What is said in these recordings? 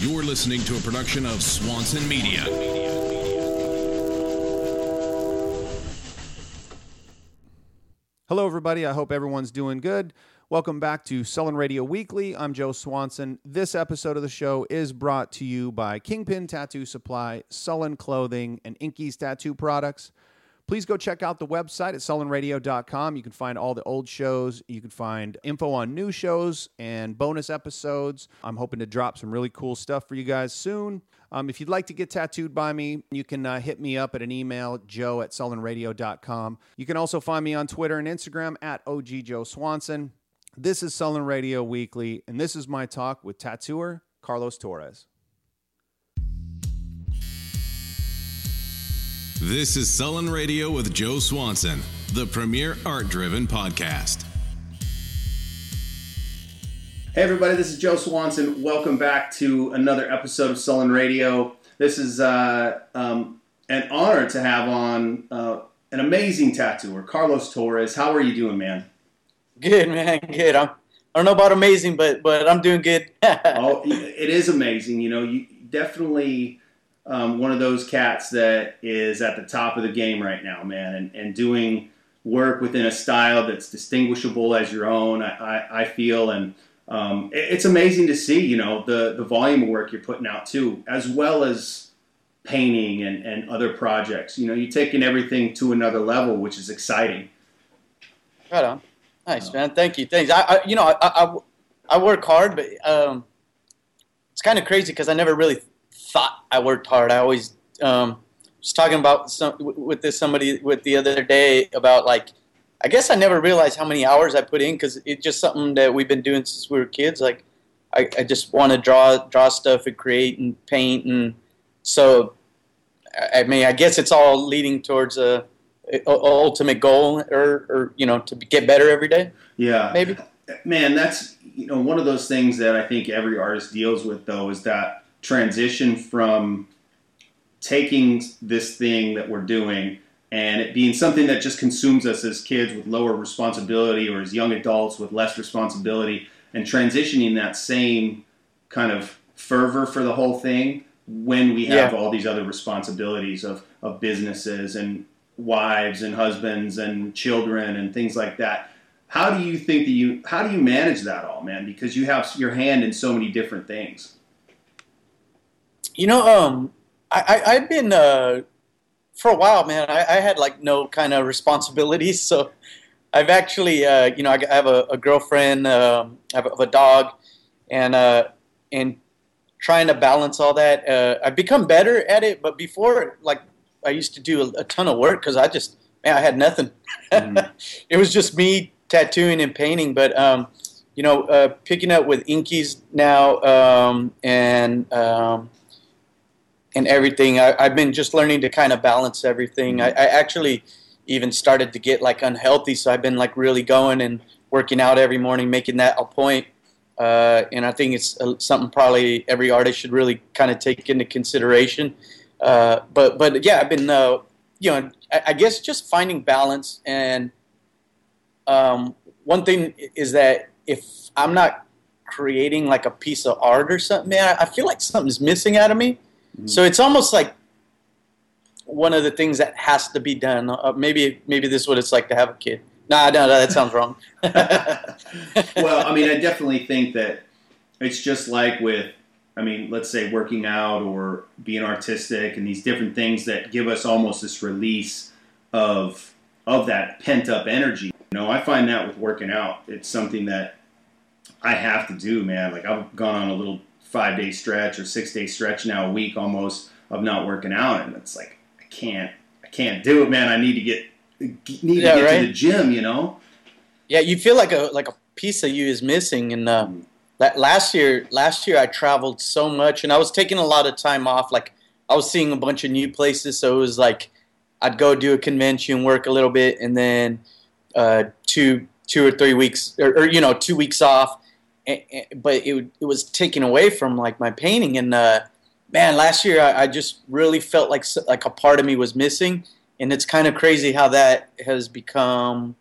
You're listening to a production of Swanson Media. Hello, everybody. I hope everyone's doing good. Welcome back to Sullen Radio Weekly. I'm Joe Swanson. This episode of the show is brought to you by Kingpin Tattoo Supply, Sullen Clothing, and Inkeeze Tattoo Products. Please go check out the website at sullenradio.com. You can find all the old shows. You can find info on new shows and bonus episodes. I'm hoping to drop some really cool stuff for you guys soon. Um, if you'd like to get tattooed by me, you can uh, hit me up at an email, joe at sullenradio.com. You can also find me on Twitter and Instagram at OG Joe Swanson. This is Sullen Radio Weekly, and this is my talk with tattooer Carlos Torres. This is Sullen Radio with Joe Swanson, the premier art driven podcast. Hey, everybody, this is Joe Swanson. Welcome back to another episode of Sullen Radio. This is uh, um, an honor to have on uh, an amazing tattooer, Carlos Torres. How are you doing, man? Good, man. Good. I'm, I don't know about amazing, but but I'm doing good. oh, it is amazing. You know, you definitely um, one of those cats that is at the top of the game right now, man, and, and doing work within a style that's distinguishable as your own. I, I, I feel, and um, it, it's amazing to see, you know, the the volume of work you're putting out too, as well as painting and, and other projects. You know, you're taking everything to another level, which is exciting. Right on. Nice, man. Thank you. Thanks. I, I you know, I, I, I work hard, but um, it's kind of crazy because I never really thought I worked hard. I always um, was talking about some, with this somebody with the other day about like I guess I never realized how many hours I put in because it's just something that we've been doing since we were kids. Like I, I just want to draw draw stuff and create and paint and so I mean I guess it's all leading towards a, a ultimate goal or, or you know to get better every day. Yeah, maybe. Man, that's you know one of those things that I think every artist deals with though is that transition from taking this thing that we're doing and it being something that just consumes us as kids with lower responsibility or as young adults with less responsibility and transitioning that same kind of fervor for the whole thing when we have yeah. all these other responsibilities of, of businesses and wives and husbands and children and things like that. How do you think that you how do you manage that all man? Because you have your hand in so many different things you know, um, I, I have been uh, for a while, man. I, I had like no kind of responsibilities, so I've actually, uh, you know, I have a, a girlfriend, um, I have a, dog, and uh, and trying to balance all that. Uh, I've become better at it, but before, like, I used to do a, a ton of work because I just, man, I had nothing. Mm-hmm. it was just me tattooing and painting, but um, you know, uh, picking up with Inkeeze now, um, and um, and everything. I, have been just learning to kind of balance everything. I, I, actually even started to get like unhealthy, so I've been like really going and working out every morning, making that a point. Uh, and I think it's uh, something probably every artist should really kind of take into consideration. Uh, but but yeah, I've been uh, you know I, I, guess just finding balance and um, one thing is that if I'm not creating like a piece of art or something, man, I feel like something's missing out of me. Mm-hmm. So it's almost like one of the things that has to be done. Uh, maybe maybe this is what it's like to have a kid. Nah, no, no, that sounds wrong. well, I mean, I definitely think that it's just like with, I mean, let's say working out or being artistic and these different things that give us almost this release of of that pent up energy. You know, I find that with working out, it's something that I have to do, man. Like I've gone on a little five day stretch or six day stretch now, a week almost of not working out, and it's like I can't, I can't do it, man. I need to get need yeah, to get right? to the gym, you know. Yeah, you feel like a like a piece of you is missing, and uh, mm. last year, last year I traveled so much, and I was taking a lot of time off. Like I was seeing a bunch of new places, so it was like I'd go do a convention, work a little bit, and then uh, two two or three weeks, or, or you know, two weeks off but it, it was taken away from like my painting. And uh, man, last year I, I, just really felt like like a part of me was missing, and it's kind of crazy how that has become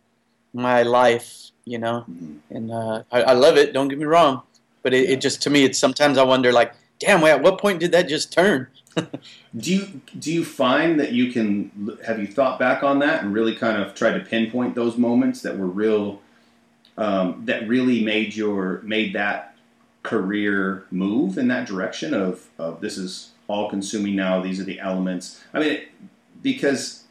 my life, you know. Mm-hmm. And uh, I, I, love it. Don't get me wrong, but it, yeah. it, just to me, it's sometimes I wonder like damn, at what point did that just turn? do you do you find that you can have you thought back on that and really kind of try to pinpoint those moments that were real um, that really made your made that career move in that direction of, of this is all consuming now these are the elements. I mean because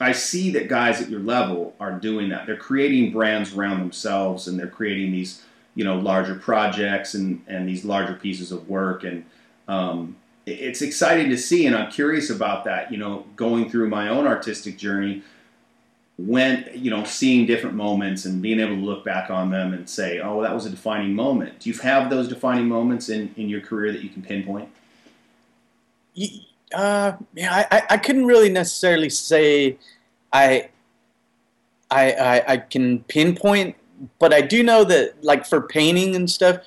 i see that guys at your level are doing that. They're creating brands around themselves and they're creating these you know larger projects and and these larger pieces of work. And um, it's exciting to see and i'm curious about that you know going through my own artistic journey when you know seeing different moments and being able to look back on them and say oh well, that was a defining moment. Do you have those defining moments in in your career that you can pinpoint? Uh, yeah, I, I couldn't really necessarily say I, I, I, I can pinpoint, but I do know that like for painting and stuff,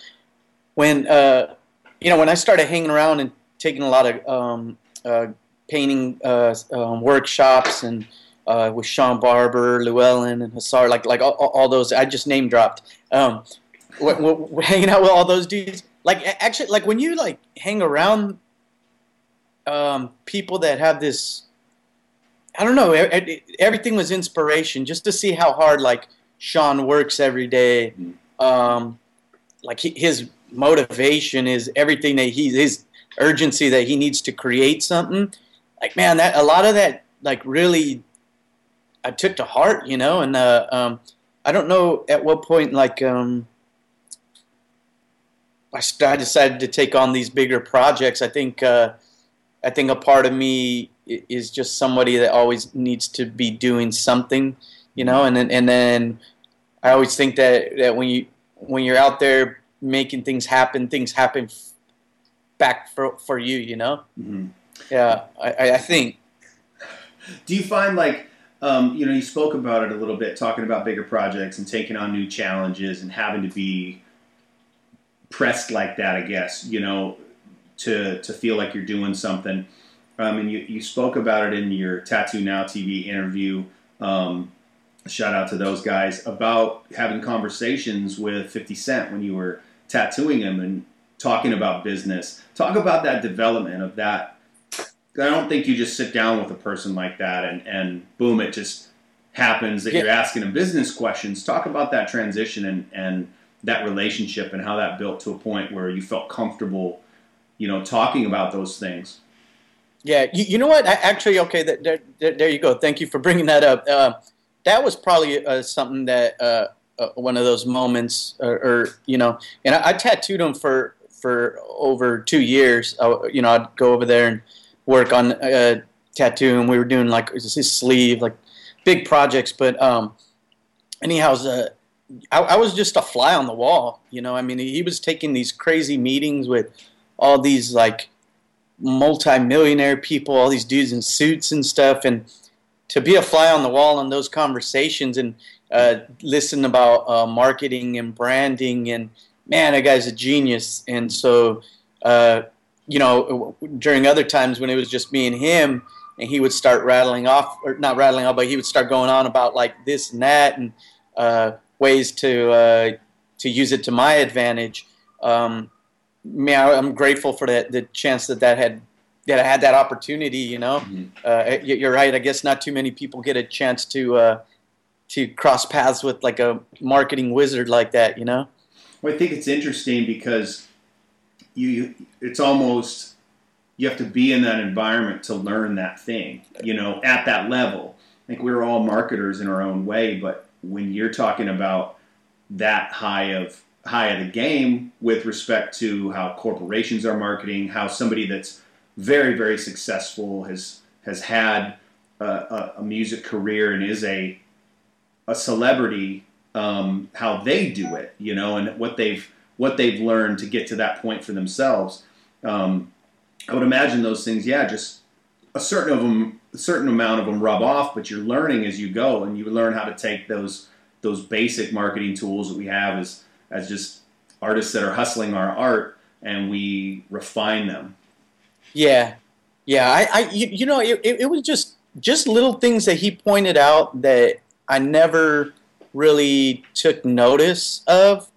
when uh, you know when I started hanging around and taking a lot of um, uh, painting uh, um, workshops and uh, with Shawn Barber, Llewellyn, and Hussar, like like all, all those. I just name dropped. Um, we're, we're hanging out with all those dudes. Like actually, like when you like hang around um, people that have this. I don't know. Everything was inspiration just to see how hard like Shawn works every day. Mm-hmm. Um, like his motivation is everything that he his urgency that he needs to create something. Like man, that a lot of that like really I took to heart, you know, and uh, um, I don't know at what point like um, I, I decided to take on these bigger projects. I think uh, I think a part of me is just somebody that always needs to be doing something, you know, and then and then I always think that that when you when you're out there making things happen, things happen f- back for for you, you know. Mm-hmm. Yeah, I, I think. Do you find like um, you know you spoke about it a little bit, talking about bigger projects and taking on new challenges and having to be pressed like that? I guess you know to to feel like you're doing something. Um, and you, you spoke about it in your Tattoo Now TV interview. Um, shout out to those guys about having conversations with 50 Cent when you were tattooing him and talking about business. Talk about that development of that. I don't think you just sit down with a person like that and, and boom, it just happens that yeah. you're asking them business questions. Talk about that transition and, and that relationship and how that built to a point where you felt comfortable you know, talking about those things. Yeah, you, you know what? I, actually, okay, there, there, there, you go. Thank you for bringing that up. Uh, that was probably uh, something that uh, uh one of those moments, or, or you know, and I, I, tattooed him for for over two years. I, you know, I'd go over there and work on a tattoo, and we were doing like his sleeve, like big projects. But um, anyhow, uh, I, I was just a fly on the wall. You know, I mean, he was taking these crazy meetings with all these like multi-millionaire people, all these dudes in suits and stuff, and to be a fly on the wall in those conversations and uh, listen about uh, marketing and branding and man, that guy's a genius. And so, uh, you know, during other times when it was just me and him, and he would start rattling off, or not rattling off, but he would start going on about like this and that and uh, ways to uh, to use it to my advantage. Um, man, I'm grateful for that the chance that that had that I had that opportunity. You know, mm-hmm. uh, you're right. I guess not too many people get a chance to uh, to cross paths with like a marketing wizard like that. You know. Well, I think it's interesting because you it's almost you have to be in that environment to learn that thing. You know, at that level. I think we're all marketers in our own way, but when you're talking about that high of high of the game with respect to how corporations are marketing, how somebody that's very very successful has has had a, a music career and is a a celebrity, um, how they do it, you know, and what they've what they've learned to get to that point for themselves. Um, I would imagine those things, yeah, just a certain of them, a certain amount of them rub off, but you're learning as you go, and you learn how to take those those basic marketing tools that we have as as just artists that are hustling our art and we refine them. Yeah, yeah. I, I you, you know, it, it was just just little things that he pointed out that I never really took notice of.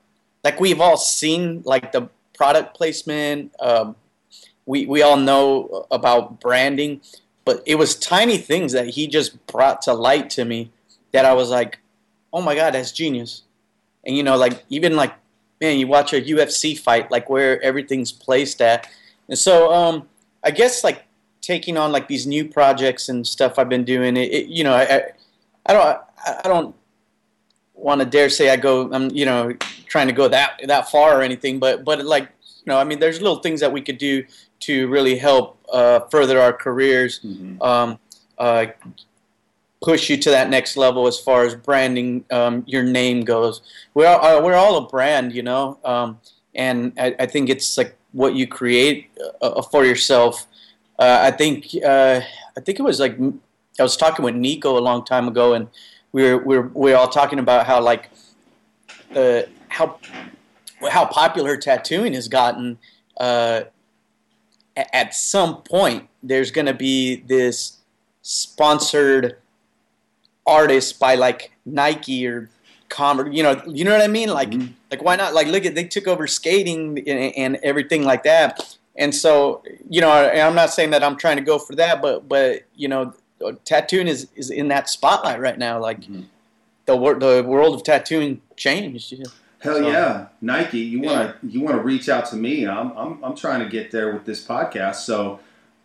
Like we've all seen like the product placement, um, we we all know about branding, but it was tiny things that he just brought to light to me that I was like, oh my god, that's genius. And you know, like even like man, you watch a UFC fight, like where everything's placed at, and so um, I guess like taking on like these new projects and stuff I've been doing, it, it you know, I, I don't I don't want to dare say I go I'm you know trying to go that that far or anything, but but like you know, I mean, there's little things that we could do to really help uh, further our careers. Mm-hmm. Um, uh, push you to that next level as far as branding um, your name goes. We're all, uh, we're all a brand, you know, um, and I, I, think it's like what you create uh, uh for yourself. Uh, I think uh, I think it was like I was talking with Nikko a long time ago, and we were we were, we were all talking about how like uh, how how popular tattooing has gotten. at some point, there's going to be this sponsored artist by like Nike or Converse, you know, you know what I mean? Like, mm-hmm. like why not? Like, look at they took over skating and, and, everything like that. And so, you know, I'm not saying that I'm trying to go for that, but but you know, tattooing is is in that spotlight right now. Like, mm-hmm. the the world of tattooing changed. Hell so, yeah, Nike! You want to you want to reach out to me? I'm, I'm I'm trying to get there with this podcast. So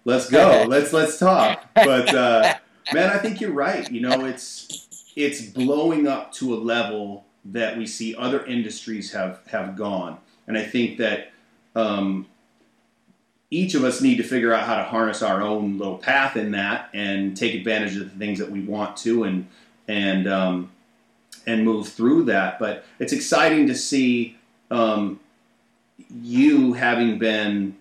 let's go. let's let's talk. But. uh Man, I think you're right. You know, it's it's blowing up to a level that we see other industries have have gone, and I think that um, each of us need to figure out how to harness our own little path in that and take advantage of the things that we want to and and um, and move through that. But it's exciting to see um, you having been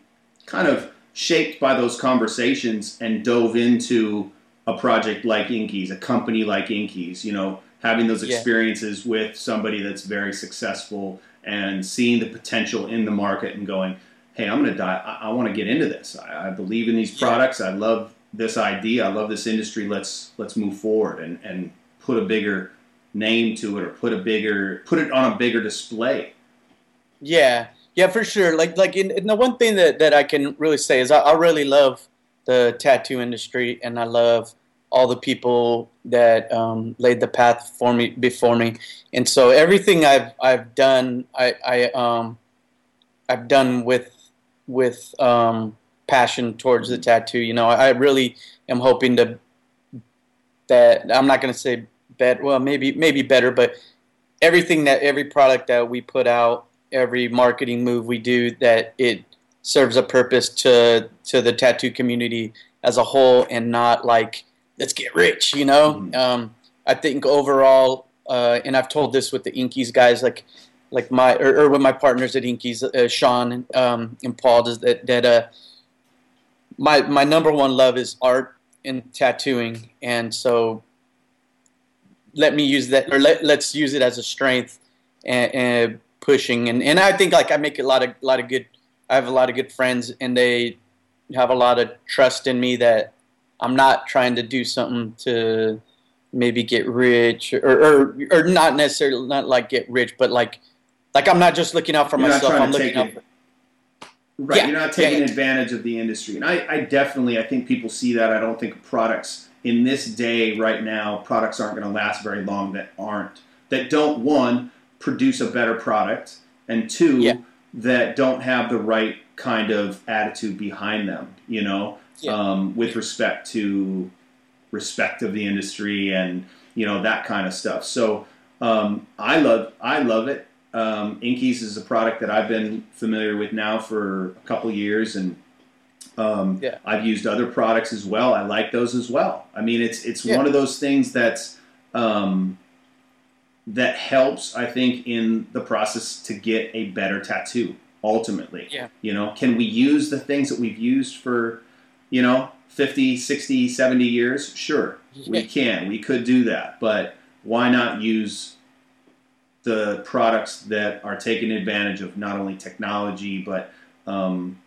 kind of shaped by those conversations and dove into a project like Inkeeze, a company like Inkeeze, you know, having those experiences yeah. with somebody that's very successful and seeing the potential in the market and going, hey, I'm going to die. I, I want to get into this. I, I believe in these products. Yeah. I love this idea. I love this industry. Let's let's move forward and, and put a bigger name to it or put a bigger put it on a bigger display. Yeah, yeah, for sure. Like like in, in the one thing that, that I can really say is I, I really love the tattoo industry and I love all the people that um, laid the path for me before me. And so everything I've I've done, I, I um, I've done with with um, passion towards the tattoo. You know, I really am hoping to that I'm not going to say better. Well, maybe maybe better, but everything that every product that we put out, every marketing move we do, that it serves a purpose to to the tattoo community as a whole, and not like let's get rich, you know. Mm-hmm. Um, I think overall, uh, and I've told this with the Inkeeze guys, like like my or, or with my partners at Inkeeze, uh, Sean um, and Paul, is that that uh, my my number one love is art and tattooing, and so let me use that, or let let's use it as a strength and, and pushing, and and I think like I make a lot of lot of good. I have a lot of good friends, and they have a lot of trust in me that I'm not trying to do something to maybe get rich or, or, or not necessarily not like get rich, but like like I'm not just looking out for you're myself. I'm looking out for Right, yeah, you're not taking yeah, advantage of the industry, and I, I definitely, I think people see that. I don't think products in this day right now, products aren't going to last very long that aren't that don't one produce a better product, and two yeah. that don't have the right kind of attitude behind them. You know, yeah. um, with respect to respect of the industry and you know that kind of stuff. So um, I love I love it. Um, Inkeeze is a product that I've been familiar with now for a couple years, and um, yeah. I've used other products as well. I like those as well. I mean, it's it's yeah. one of those things that's um, that helps. I think in the process to get a better tattoo. Ultimately, yeah. you know, can we use the things that we've used for you know, 50, 60, 70 years? Sure, we can. We could do that. But why not use the products that are taking advantage of not only technology, but, um,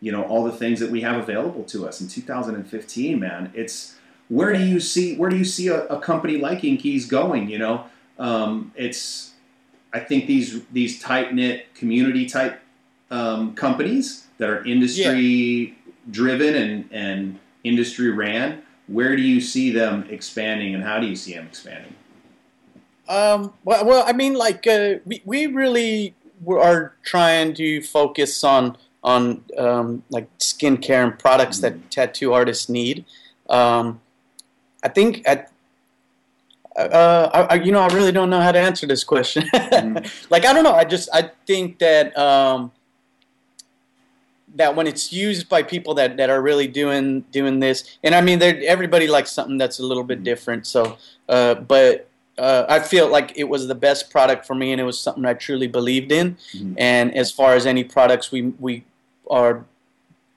you know, all the things that we have available to us in 2015, man. It's where do you see where do you see a, a company like Inkeeze going? You know, um, it's I think these these tight knit community type um, companies that are industry driven and, and industry ran. Where do you see them expanding, and how do you see them expanding? Um, well, well, I mean, like uh, we we really are trying to focus on on um, like skincare and products mm-hmm. that tattoo artists need. Um, I think at uh, I, you know, I really don't know how to answer this question. mm. Like, I don't know. I just, I think that um, that when it's used by people that, that are really doing doing this, and I mean, everybody likes something that's a little bit mm. different. So, uh, but uh, I feel like it was the best product for me, and it was something I truly believed in. Mm. And as far as any products we we are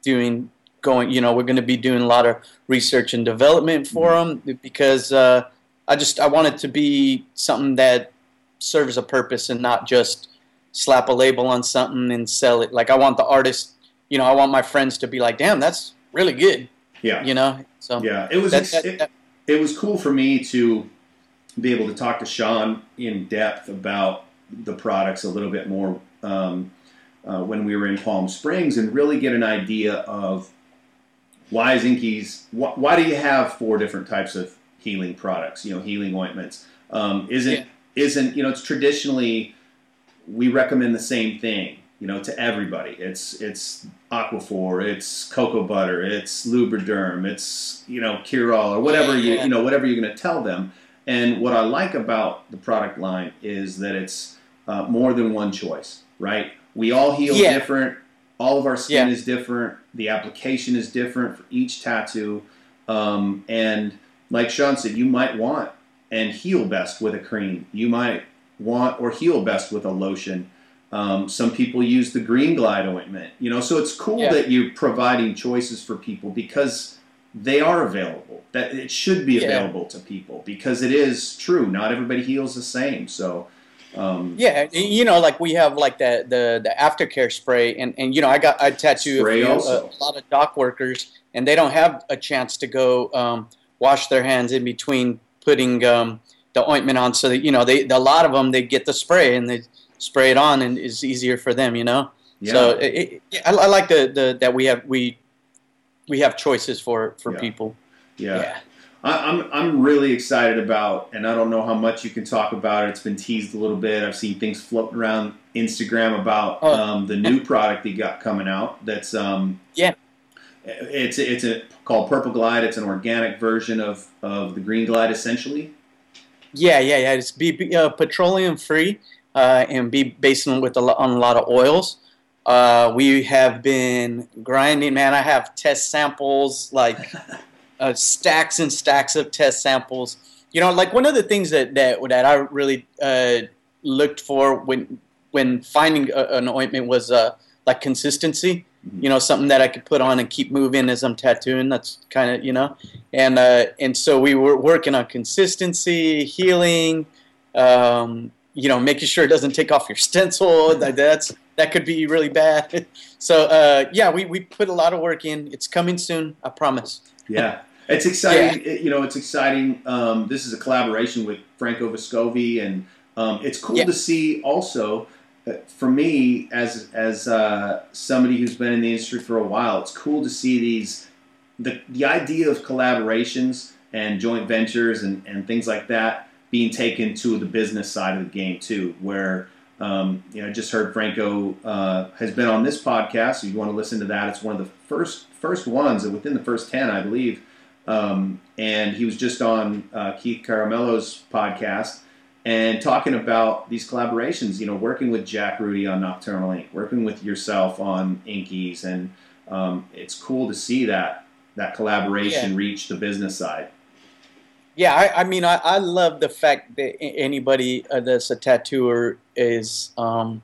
doing, going, you know, we're going to be doing a lot of research and development for mm. them because uh, I just I want it to be something that serves a purpose and not just slap a label on something and sell it. Like I want the artist, you know, I want my friends to be like, "Damn, that's really good." Yeah. You know. So yeah, it was that, that, it, that, it was cool for me to be able to talk to Sean in depth about the products a little bit more um, uh, when we were in Palm Springs and really get an idea of why is Inkeeze why, why do you have four different types of healing products, you know, healing ointments. Um, isn't yeah. isn't you know it's traditionally we recommend the same thing, you know, to everybody. It's it's Aquaphor, it's cocoa butter, it's Lubriderm, it's you know Curel or whatever you you know whatever you're going to tell them. And what I like about the product line is that it's uh, more than one choice, right? We all heal yeah. different. All of our skin yeah. is different. The application is different for each tattoo, um, and like Sean said, you might want and heal best with a cream. You might want or heal best with a lotion. Um, some people use the Green Glide ointment. You know, so it's cool yeah. that you're providing choices for people because they are available. That it should be available yeah. to people because it is true. Not everybody heals the same. So. Um, yeah, you know, like we have like the the, the aftercare spray, and, and you know, I got I tattoo a, a, lot of dock workers, and they don't have a chance to go um, wash their hands in between putting um, the ointment on, so that you know they a lot of them they get the spray and they spray it on, and it's easier for them, you know. Yeah. So it, it, I, I, like the, the that we have we we have choices for for yeah. people. Yeah. yeah. I, I'm I'm really excited about, and I don't know how much you can talk about it. It's been teased a little bit. I've seen things floating around Instagram about oh. um, the new product they got coming out. That's um, yeah, it's it's a, called Purple Glide. It's an organic version of, of the Green Glide, essentially. Yeah, yeah, yeah. It's be uh, petroleum free uh, and be based on with a, lot, on a lot of oils. Uh, we have been grinding, man. I have test samples, like uh, stacks and stacks of test samples. You know, like one of the things that that, that I really uh, looked for when when finding a, an ointment was uh, like consistency you know something that I could put on and keep moving as I'm tattooing. That's kind of you know, and uh, and so we were working on consistency, healing, um, you know, making sure it doesn't take off your stencil. that, that's that could be really bad. so uh, yeah, we we put a lot of work in. It's coming soon, I promise. Yeah. It's exciting. Yeah. It, you know, it's exciting. Um, this is a collaboration with Franco Vescovi, and um, it's cool yeah. to see also for me, as as uh, somebody who's been in the industry for a while, it's cool to see these the the idea of collaborations and joint ventures and, and things like that being taken to the business side of the game too, where um, you know, I just heard Franco uh, has been on this podcast. If you want to listen to that, it's one of the first first ones, within the first ten, I believe. Um, and he was just on uh, Keith Caramello's podcast, and talking about these collaborations, you know, working with Jack Rudy on Nocturnal Ink, working with yourself on Inkeeze, and um, it's cool to see that that collaboration yeah. reach the business side. Yeah, I, I mean, I, I, love the fact that anybody uh, that's a tattooer is, um,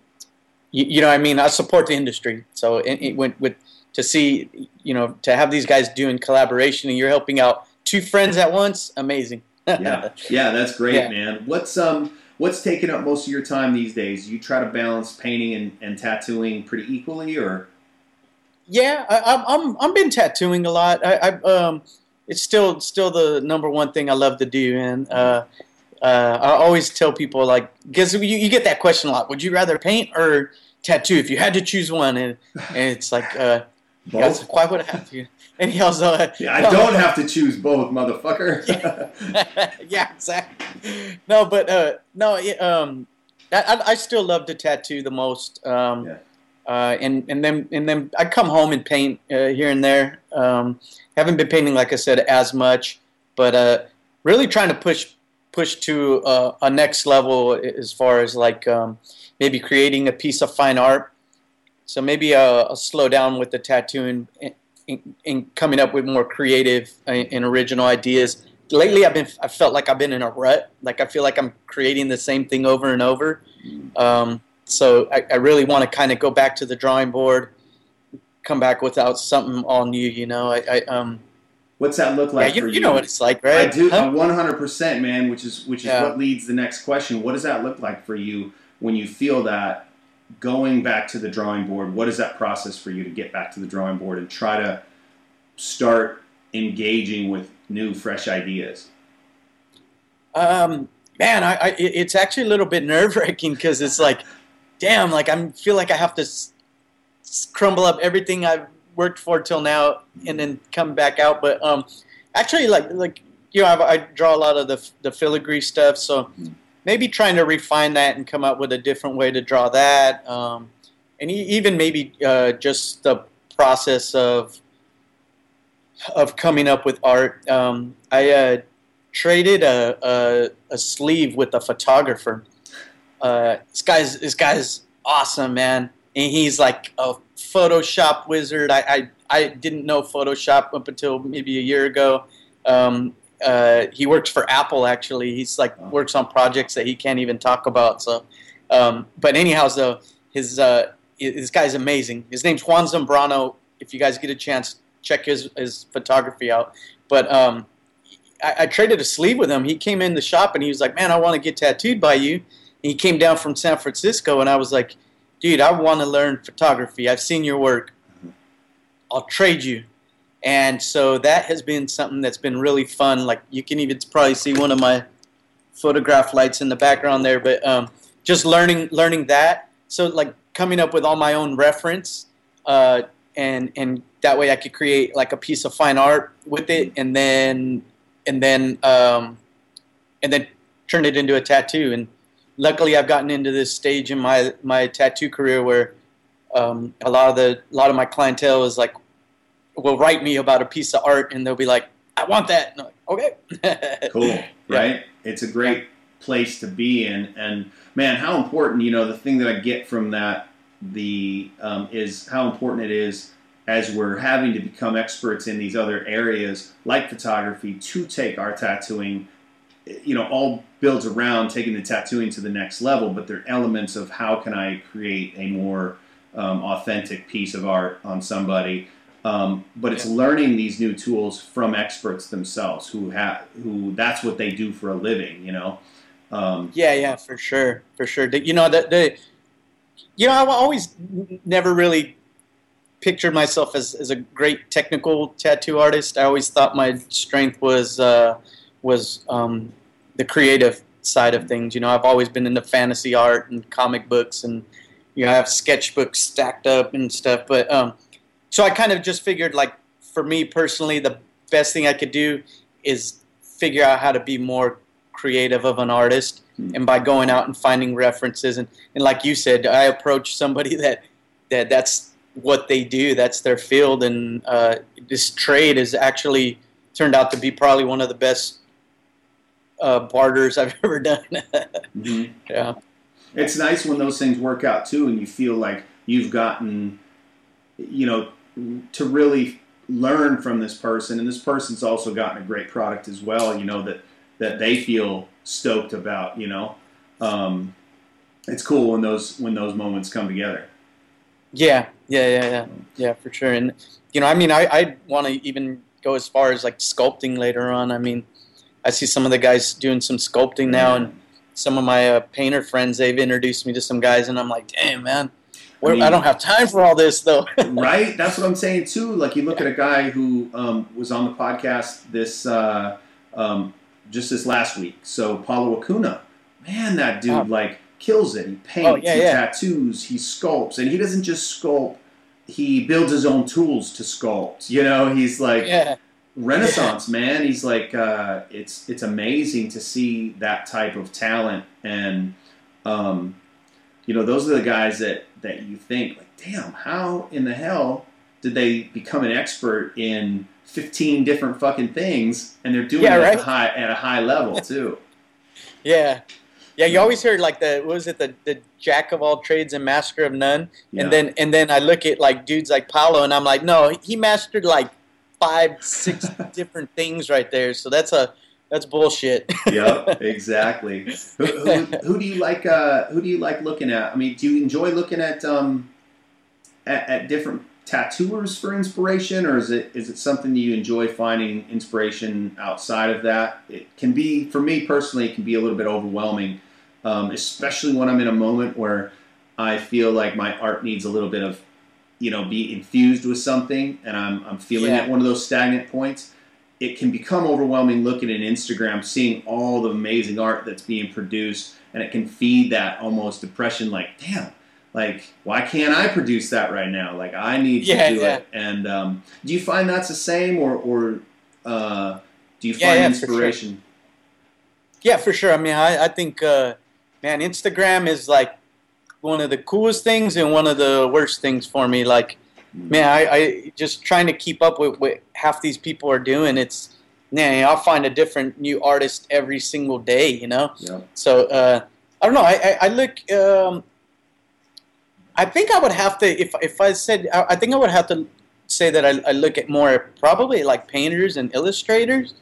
you, you, know, I mean, I support the industry, so it, it went with to see, you know, to have these guys doing collaboration and you're helping out two friends at once, amazing yeah, yeah, that's great, yeah. man. What's um, what's taking up most of your time these days? You try to balance painting and, and tattooing pretty equally, or? Yeah, I, I'm I'm been tattooing a lot. I, I um, it's still still the number one thing I love to do, and uh, uh, I always tell people like because you, you get that question a lot. Would you rather paint or tattoo if you had to choose one, and, and it's like, uh, Both? why would I have to? And he also, uh, Yeah, I don't have to choose both, motherfucker. yeah, exactly. No, but uh, no, it, um, I, I- I still love to tattoo the most. Um, Yeah. uh, and and then and then I come home and paint uh, here and there. Um, haven't been painting, like I said, as much, but uh, really trying to push push to uh, a next level as far as like um, maybe creating a piece of fine art. So maybe uh, I'll slow down with the tattooing and, and, and coming up with more creative and, and original ideas. Lately, I've been I felt like I've been in a rut. Like I feel like I'm creating the same thing over and over. Um, so I, I really want to kind of go back to the drawing board, come back without something all new. You know, I, I um, What's that look like yeah, you, for you know what it's like, right? I do one hundred percent, man. Which is which is Yeah. what leads the next question. What does that look like for you when you feel that going back to the drawing board? What is that process for you to get back to the drawing board and try to start engaging with new, fresh ideas? Um, man, I, I it's actually a little bit nerve wracking because it's like, damn, like I feel like I have to s- crumble up everything I've worked for till now and then come back out. But um, actually, like like you know, I, I draw a lot of the the filigree stuff, so maybe trying to refine that and come up with a different way to draw that, um, and even maybe uh, just the process of of coming up with art. Um, I uh, traded a, a, a sleeve with a photographer. Uh, this guy's this guy's awesome, man, and he's like a Photoshop wizard. I, I, I didn't know Photoshop up until maybe a year ago. Um, uh, he works for Apple actually. He's like works on projects that he can't even talk about. So, um, but anyhow, so his uh, this guy's amazing. His name's Juan Zambrano. If you guys get a chance, check his his photography out. But um, I, I traded a sleeve with him. He came in the shop and he was like, "Man, I want to get tattooed by you." And he came down from San Francisco, and I was like, "Dude, I want to learn photography. I've seen your work. I'll trade you." And so that has been something that's been really fun. Like you can even probably see one of my photograph lights in the background there, but um, just learning learning that. So like coming up with all my own reference, uh, and and that way I could create like a piece of fine art with it, and then and then um, and then turn it into a tattoo. And luckily, I've gotten into this stage in my my tattoo career where um, a lot of the a lot of my clientele is like will write me about a piece of art, and they'll be like, "I want that." And I'm like, okay, Cool, right? It's a great place to be in, and man, how important! You know, the thing that I get from that the um, is how important it is as we're having to become experts in these other areas like photography to take our tattooing. You know, all builds around taking the tattooing to the next level, but there are elements of how can I create a more um, authentic piece of art on somebody. Um, but it's learning these new tools from experts themselves who have who that's what they do for a living. You know. Um, Yeah, yeah, for sure, for sure. You know, the, the you know, I always never really pictured myself as, as a great technical tattoo artist. I always thought my strength was uh, was um, the creative side of things. You know, I've always been into fantasy art and comic books, and you know, I have sketchbooks stacked up and stuff. But um, so I kind of just figured, like, for me personally, the best thing I could do is figure out how to be more creative of an artist and by going out and finding references. And, and like you said i approach somebody that that that's what they do that's their field. And uh, this trade has actually turned out to be probably one of the best uh, barters i've ever done. Mhm. yeah. It's nice when those things work out too, and you feel like you've gotten, you know, to really learn from this person, and this person's also gotten a great product as well. You know that that they feel stoked about. You know, um, it's cool when those when those moments come together. yeah yeah yeah yeah yeah for sure and you know i mean i, I want to even go as far as like sculpting later on i mean i see some of the guys doing some sculpting now and some of my uh, painter friends they've introduced me to some guys and i'm like damn man I, mean- don't have time for all this though right? That's what I'm saying too. Like you look at a guy who um, was on the podcast this uh, um, just this last week. So Paulo Acuna, man, that dude Oh. like kills it. He paints, Oh, yeah, he yeah. tattoos, he sculpts, and he doesn't just sculpt. He builds his own tools to sculpt. You know, he's like Yeah. Renaissance man. He's like uh, it's it's amazing to see that type of talent, and um, you know those are the guys that that you think like, damn, how in the hell did they become an expert in fifteen different fucking things, and they're doing Yeah, it at, a high, at a high level too. Yeah. Yeah, you always heard like the what was it the, the jack of all trades and master of none, Yeah. and then and then I look at like dudes like Paolo, and I'm like, no, he mastered like five, six different things right there. So that's a that's bullshit. yep, exactly. Who, who, who do you like? Uh, who do you like looking at? I mean, do you enjoy looking at um, at, at different tattooers for inspiration, or is it is it something that you enjoy finding inspiration outside of that? It can be for me personally. It can be a little bit overwhelming, um, especially when I'm in a moment where I feel like my art needs a little bit of, you know, be infused with something, and I'm I'm feeling Yeah. at one of those stagnant points it can become overwhelming looking at Instagram, seeing all the amazing art that's being produced, and it can feed that almost depression. Like, damn, like why can't I produce that right now? Like, I need to Yeah, do yeah. it. And um, do you find that's the same, or or uh, do you Yeah, find yeah, for sure. inspiration? yeah, for sure. I mean, I, I think uh, man, Instagram is like one of the coolest things and one of the worst things for me. Like, man, I, I just trying to keep up with what half these people are doing. It's man, I'll find a different new artist every single day. You know. Yeah. So uh, I don't know. I, I, I look. Um, I think I would have to if if I said I, I think I would have to say that I, I look at more probably like painters and illustrators.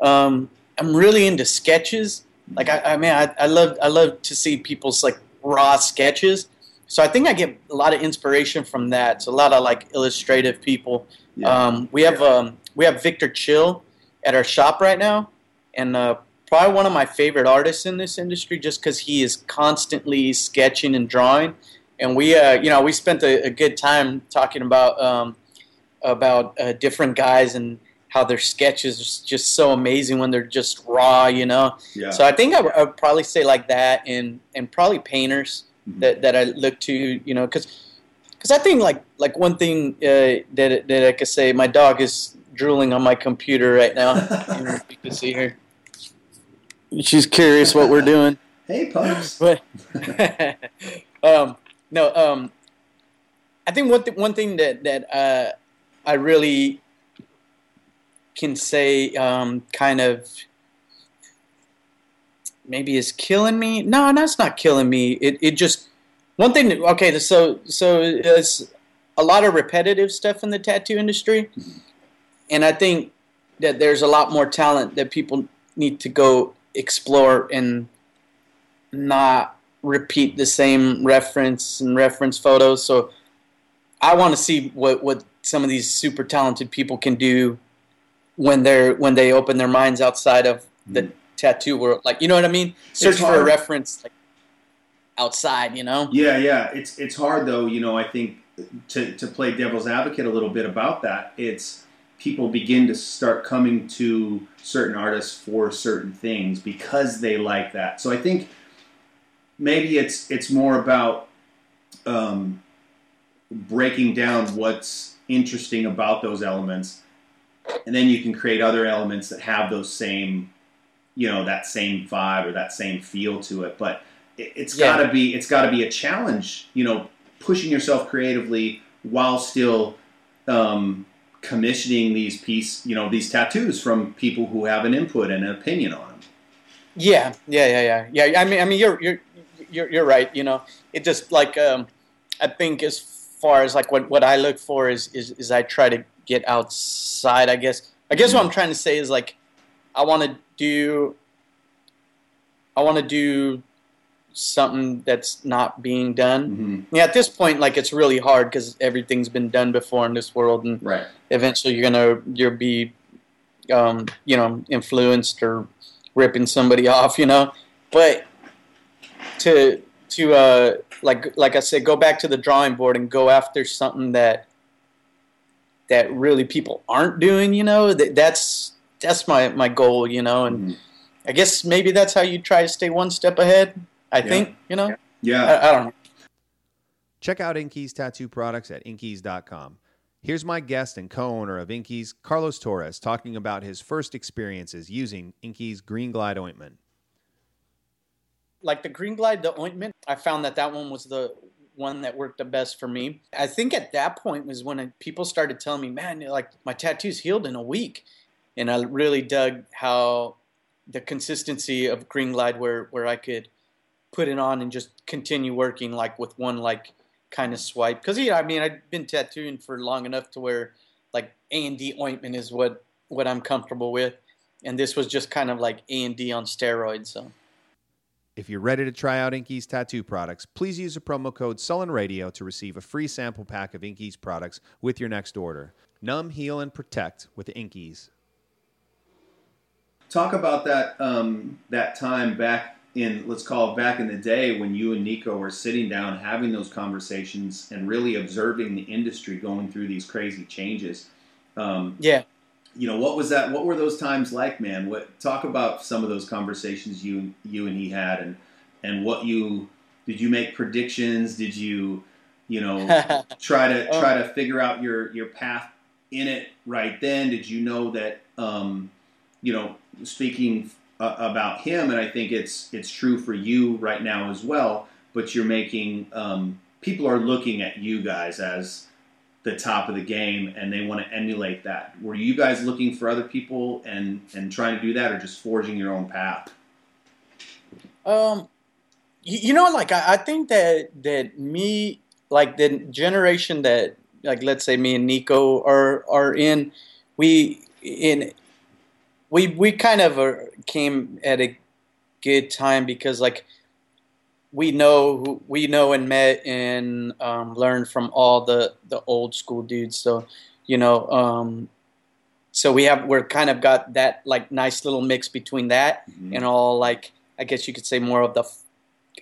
Um, I'm really into sketches. Like I, I mean, I, I love I love to see people's like raw sketches. So I think I get a lot of inspiration from that. It's a lot of like illustrative people. Yeah. Um, we have um, we have Victor Chil at our shop right now, and uh, probably one of my favorite artists in this industry, just because he is constantly sketching and drawing. And we, uh, you know, we spent a, a good time talking about um, about uh, different guys and how their sketches are just so amazing when they're just raw, you know. yeah. So I think I would, I would probably say like that, and and probably painters That, that I look to, you know, because because I think like like one thing uh, that that I could say, my dog is drooling on my computer right now. Don't know you can see her. She's curious what we're doing, hey, pups. but um, no, um, I think one th- one thing that that uh, I really can say um, kind of maybe is killing me. No, that's not killing me. It it just one thing. Okay, so so it's a lot of repetitive stuff in the tattoo industry, mm-hmm. and I think that there's a lot more talent that people need to go explore and not repeat the same reference and reference photos. So I want to see what what some of these super talented people can do when they're when they open their minds outside of the mm-hmm. Tattoo world. Like you know what I mean? Search for a reference like outside. You know? Yeah, yeah. It's it's hard though. You know, I think to to play devil's advocate a little bit about that. It's people begin to start coming to certain artists for certain things because they like that. So I think maybe it's it's more about um, breaking down what's interesting about those elements, and then you can create other elements that have those same, you know, that same vibe or that same feel to it. But it, it's Yeah. got to be it's got to be a challenge, you know, pushing yourself creatively while still um, commissioning these piece, you know, these tattoos from people who have an input and an opinion on them. Yeah, yeah, yeah, yeah, yeah. I mean, I mean, you're you're you're, you're right. You know, it just like um, I think as far as like what, what I look for is, is is I try to get outside. I guess I guess what I'm trying to say is like I want to do I want to do something that's not being done. Mm-hmm. Yeah, at this point, like it's really hard because everything's been done before in this world, and Right. eventually you're gonna you'll be um, you know influenced or ripping somebody off you know but to to uh, like like I said go back to the drawing board and go after something that that really people aren't doing you know that that's that's my my goal you know and Mhm. I guess maybe that's how you try to stay one step ahead I yeah. think you know. Yeah, I, I don't know. Check out Inkeeze tattoo products at inkeeze.com. Here's my guest and co owner of Inkeeze, Carlos Torres, talking about his first experiences using Inkeeze Green Glide ointment. Like the Green Glide, the ointment, I found that that one was the one that worked the best for me. I think at that point was when people started telling me, man, like my tattoos healed in a week. And I really dug how the consistency of Green Glide, where, where I could put it on and just continue working like with one like kind of swipe because yeah, I mean I've been tattooing for long enough to where like A and D ointment is what what I'm comfortable with, and this was just kind of like A and D on steroids. So. If you're ready to try out Inkeeze tattoo products, please use the promo code Sullen Radio to receive a free sample pack of Inkeeze products with your next order. Numb, heal, and protect with Inkeeze. Talk about that um, that time back in let's call it back in the day when you and Nikko were sitting down having those conversations and really observing the industry going through these crazy changes. Um, yeah. You know what was that? What were those times like, man? What talk about some of those conversations you you and he had, and and what you did you make predictions? Did you you know try to oh. try to figure out your your path in it right then? Did you know that um, you know speaking uh, about him, and I think it's it's true for you right now as well. But you're making um, people are looking at you guys as the top of the game, and they want to emulate that. Were you guys looking for other people and and trying to do that, or just forging your own path? Um, you, know, like I, I think that that me, like the generation that, like let's say me and Nikko are are in, we in we we kind of uh, came at a good time because like we know we know and met and um, learned from all the the old school dudes. So you know, um, so we have we're kind of got that like nice little mix between that mm-hmm. and all like I guess you could say more of the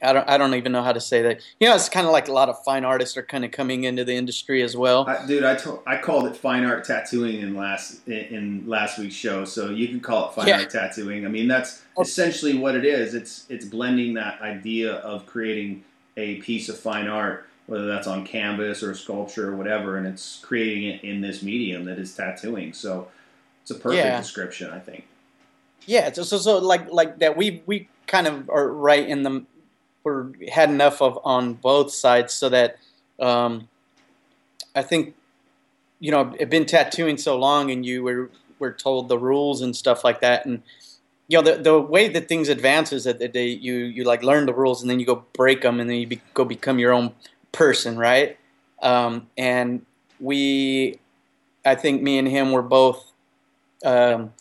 I don't I don't even know how to say that. You know, it's kind of like a lot of fine artists are kind of coming into the industry as well. I, dude, I, to, I called it fine art tattooing in last in, in last week's show, so you can call it fine yeah. art tattooing. I mean, that's oh. essentially what it is. It's it's blending that idea of creating a piece of fine art, whether that's on canvas or sculpture or whatever, and it's creating it in this medium that is tattooing. So it's a perfect yeah. description, I think. Yeah, so, so so like like that we we kind of are right in the were had enough of on both sides so that um, I think you know have been tattooing so long and you were were told the rules and stuff like that. And you know the, the way that things advance is that they you you like learn the rules and then you go break them and then you be, go become your own person right? Um, and we I think me and him were both um,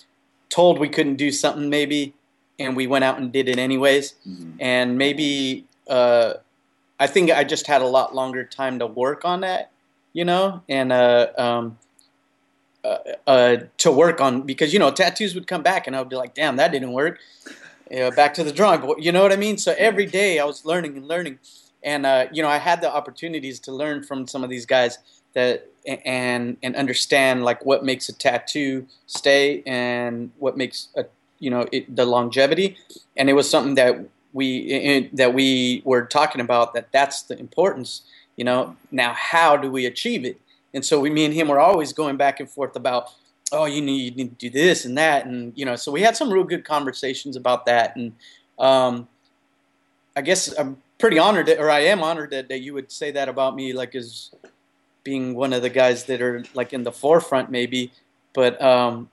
told we couldn't do something maybe and we went out and did it anyways. Mm-hmm. And maybe uh, I think I just had a lot longer time to work on that, you know, and uh, um, uh, uh to work on because you know tattoos would come back and I would be like, damn, that didn't work. back to the drawing board, you know what I mean? So every day I was learning and learning, and uh, you know I had the opportunities to learn from some of these guys that and and understand like what makes a tattoo stay and what makes a you know it, the longevity, and it was something that we it, that we were talking about that that's the importance. You know, now how do we achieve it? And so we, me and him, were always going back and forth about, oh, you need, you need to do this and that, and you know. So we had some real good conversations about that, and um, I guess I'm pretty honored, that, or I am honored that, that you would say that about me, like as being one of the guys that are like in the forefront, maybe. But um,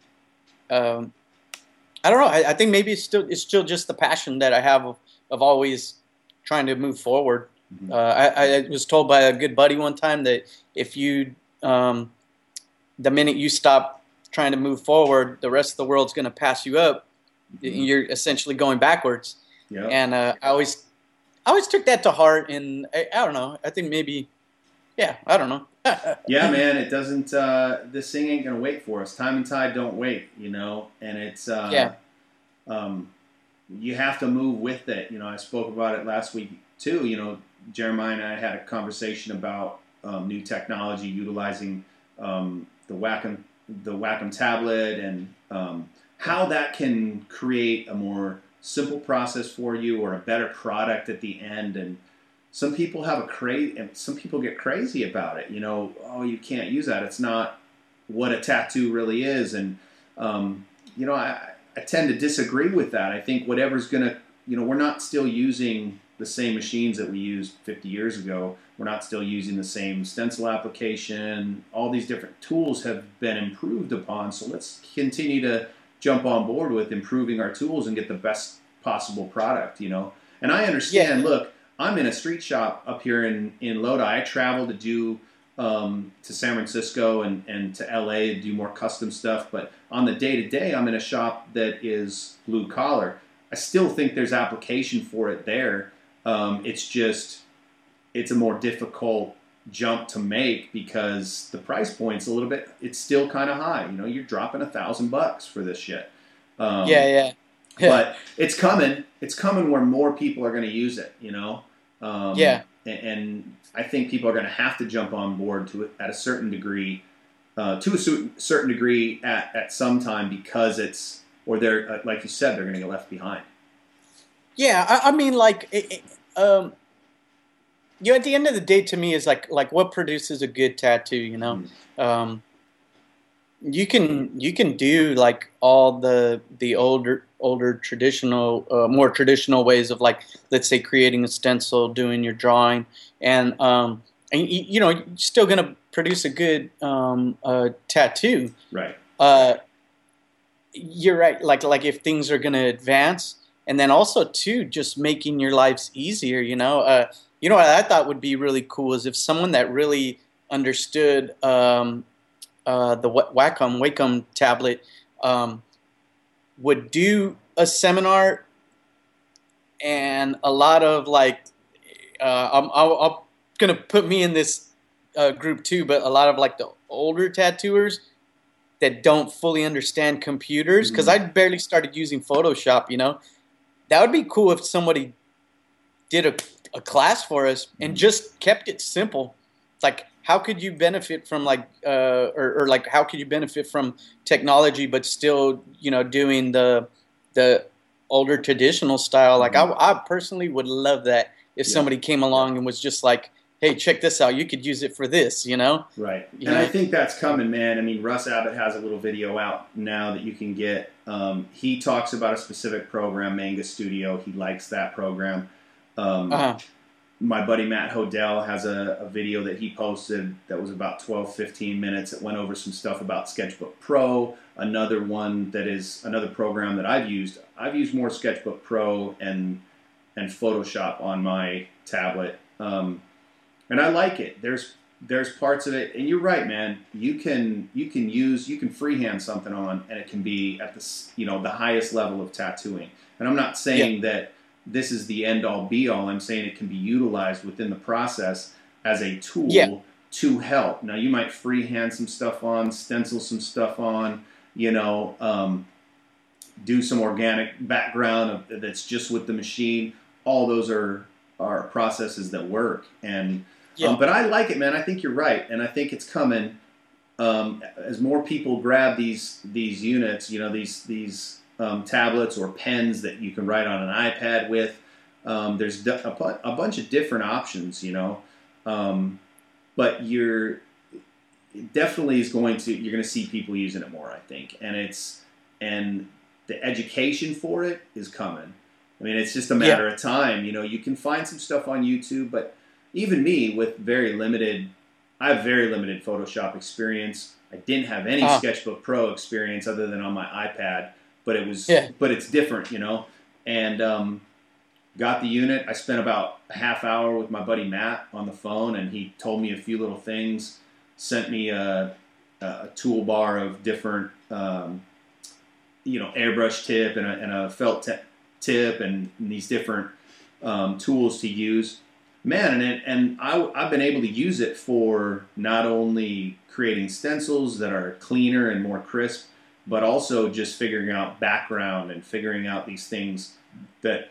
um, I don't know. I, I, think maybe it's still it's still just the passion that I have of, of always trying to move forward. Mm-hmm. Uh, I, I, was told by a good buddy one time that if you um, the minute you stop trying to move forward, the rest of the world's going to pass you up. Mm-hmm. You're essentially going backwards. And uh, I always I always took that to heart, and I, I don't know. I think maybe, yeah, I don't know. yeah, man, it doesn't. Uh, this thing ain't gonna wait for us. Time and tide don't wait, you know. And it's uh, yeah. Um, you have to move with it. You know, I spoke about it last week too. You know, Jeremiah and I had a conversation about um, new technology utilizing um, the Wacom the Wacom tablet and um, how that can create a more simple process for you or a better product at the end. And some people have a crazy, and some people get crazy about it. You know, oh, you can't use that. It's not what a tattoo really is. And um, you know, I, I tend to disagree with that. I think whatever's going to, you know, we're not still using the same machines that we used 50 years ago. We're not still using the same stencil application. All these different tools have been improved upon. So let's continue to jump on board with improving our tools and get the best possible product, you know. And I understand, yeah. look, I'm in a street shop up here in, in Lodi. I travel to do um, to San Francisco and, and to LA and do more custom stuff. But on the day to day, I'm in a shop that is blue collar. I still think there's application for it there. Um, it's just it's a more difficult jump to make because the price point's a little bit. It's still kind of high. You know, you're dropping a thousand bucks for this shit. Um, yeah, yeah. But it's coming. It's coming where more people are going to use it. You know. Um, yeah. And, and, I think people are going to have to jump on board to at a certain degree, uh, to a certain degree at, at some time because it's or they're uh, like you said they're going to get left behind. Yeah, I, I mean, like, it, it, um, you know, at the end of the day, to me, is like like what produces a good tattoo. You know, mm. um, you can you can do like all the the older older traditional uh, more traditional ways of like let's say creating a stencil doing your drawing and um and you, you know you're still gonna produce a good um uh, tattoo. Right. Uh you're right like like if things are gonna advance and then also too just making your lives easier you know? Uh you know what i thought would be really cool is if someone that really understood um uh, the Wacom Wacom tablet um, would do a seminar and a lot of like uh, I'm, I'm, gonna put me in this uh, group too, but a lot of like the older tattooers that don't fully understand computers because mm-hmm. I barely started using Photoshop. You know, that would be cool if somebody did a, a class for us and mm-hmm. just kept it simple. It's like how could you benefit from like uh, or, or, like how could you benefit from technology but still you know doing the the older traditional style? Like mm-hmm. I, I, personally would love that if yeah. somebody came along and was just like hey check this out. You could use it for this you know? Right. You and know? i think that's coming man. I mean russ abbott has a little video out now that you can get. Um, he talks about a specific program manga studio. He likes that program. Um, uh-huh my buddy Matt Hodell has a, a, video that he posted that was about 12, 15 minutes. It went over some stuff about Sketchbook Pro. Another one that is another program that I've used. I've used more Sketchbook Pro and and Photoshop on my tablet, um, and I like it. There's there's parts of it, and you're right, man. You can you can use you can freehand something on, and it can be at the you know the highest level of tattooing. And I'm not saying yeah. that this is the end all be all. I'm saying it can be utilized within the process as a tool yeah. to help. Now, you might freehand some stuff on, stencil some stuff on, you know, um, do some organic background of, that's just with the machine. All those are are processes that work. And yeah. um, but I like it, man. I think you're right, and I think it's coming. Um, as more people grab these these units, you know, these these um, tablets or pens that you can write on an iPad with. Um, there's a, a, bunch of different options, you know, um, but you're definitely is going to you're going to see people using it more, I think, and it's and the education for it is coming. I mean, it's just a matter yeah. of time. You know, you can find some stuff on YouTube, but even me with very limited, I have very limited Photoshop experience. I didn't have any uh. Sketchbook Pro experience other than on my iPad but it was yeah. but it's different, you know. And um, got the unit. I spent about a half hour with my buddy Matt on the phone, and he told me a few little things. Sent me a, a toolbar of different, um, you know, airbrush tip and a, and a felt tip, and, and, these different um, tools to use. Man, and it, and I, I've been able to use it for not only creating stencils that are cleaner and more crisp, but also just figuring out background and figuring out these things that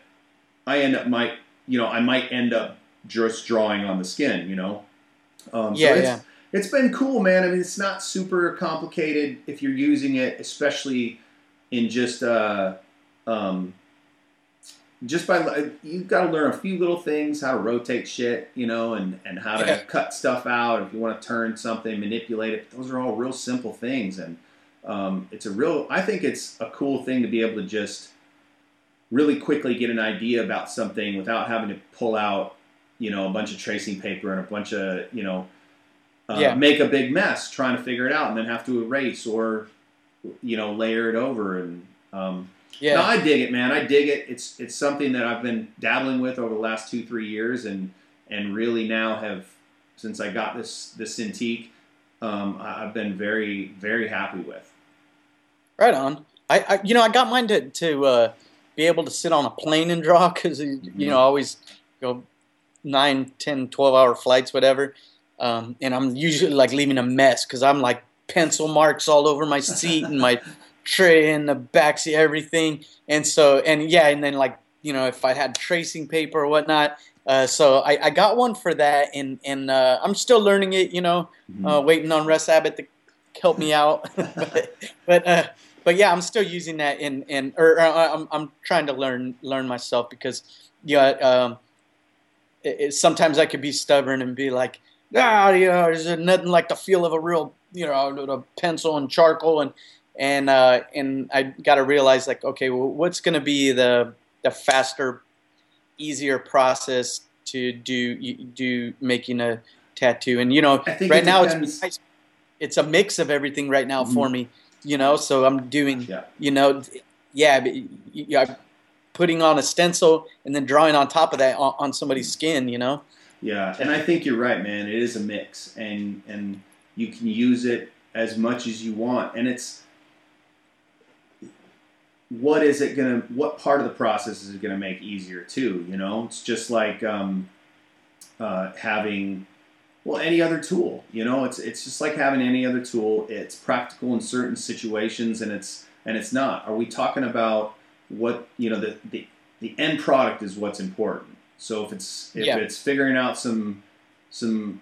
I end up might you know I might end up just drawing on the skin. You know. Um, yeah, so it's, yeah. It's been cool, man. I mean, it's not super complicated if you're using it, especially in just uh, um, just by you've got to learn a few little things, how to rotate shit, you know, and and how to Yeah. cut stuff out. If you want to turn something, manipulate it. Those are all real simple things, and um, it's a real. I think it's a cool thing to be able to just really quickly get an idea about something without having to pull out, you know, a bunch of tracing paper and a bunch of, you know, uh, Yeah. make a big mess trying to figure it out and then have to erase or, you know, layer it over. And um, Yeah. no, I dig it, man. I dig it. It's it's something that I've been dabbling with over the last two three years, and and really now have since I got this this Cintiq, um, I've been very very happy with. Right on. I, I you know I got mine to to uh, be able to sit on a plane and draw because you Mhm. know I always go nine, 10, 12 hour flights, whatever. Um, and I'm usually like leaving a mess because I'm like pencil marks all over my seat and my tray and the backseat, everything. And so and yeah, and then like you know if I had tracing paper or whatnot. Uh, so I, I got one for that, and and uh, I'm still learning it. You know, uh, waiting on Russ Abbott to help me out. but but, uh, but yeah, I'm still using that in in or, uh, I'm I'm trying to learn learn myself because yeah, um, it, it, sometimes I could be stubborn and be like, ah, you know, there's nothing like the feel of a real you know a pencil and charcoal and and uh, and I got to realize like okay, well, what's going to be the the faster, easier process to do do making a tattoo? And you know right it now depends- it's it's a mix of everything right now for Mhm. me you know so i'm doing Yeah. you know yeah but y- y- i'm putting on a stencil and then drawing on top of that on, on somebody's skin you know Yeah, and I think you're right, man. It is a mix, and and you can use it as much as you want, and it's what is it gonna? What part of the process is it gonna make easier too? You know, it's just like um, uh, having well any other tool. You know, it's it's just like having any other tool. It's practical in certain situations, and it's and it's not. Are we talking about what you know the the the end product is what's important. So if it's if Yeah. it's figuring out some some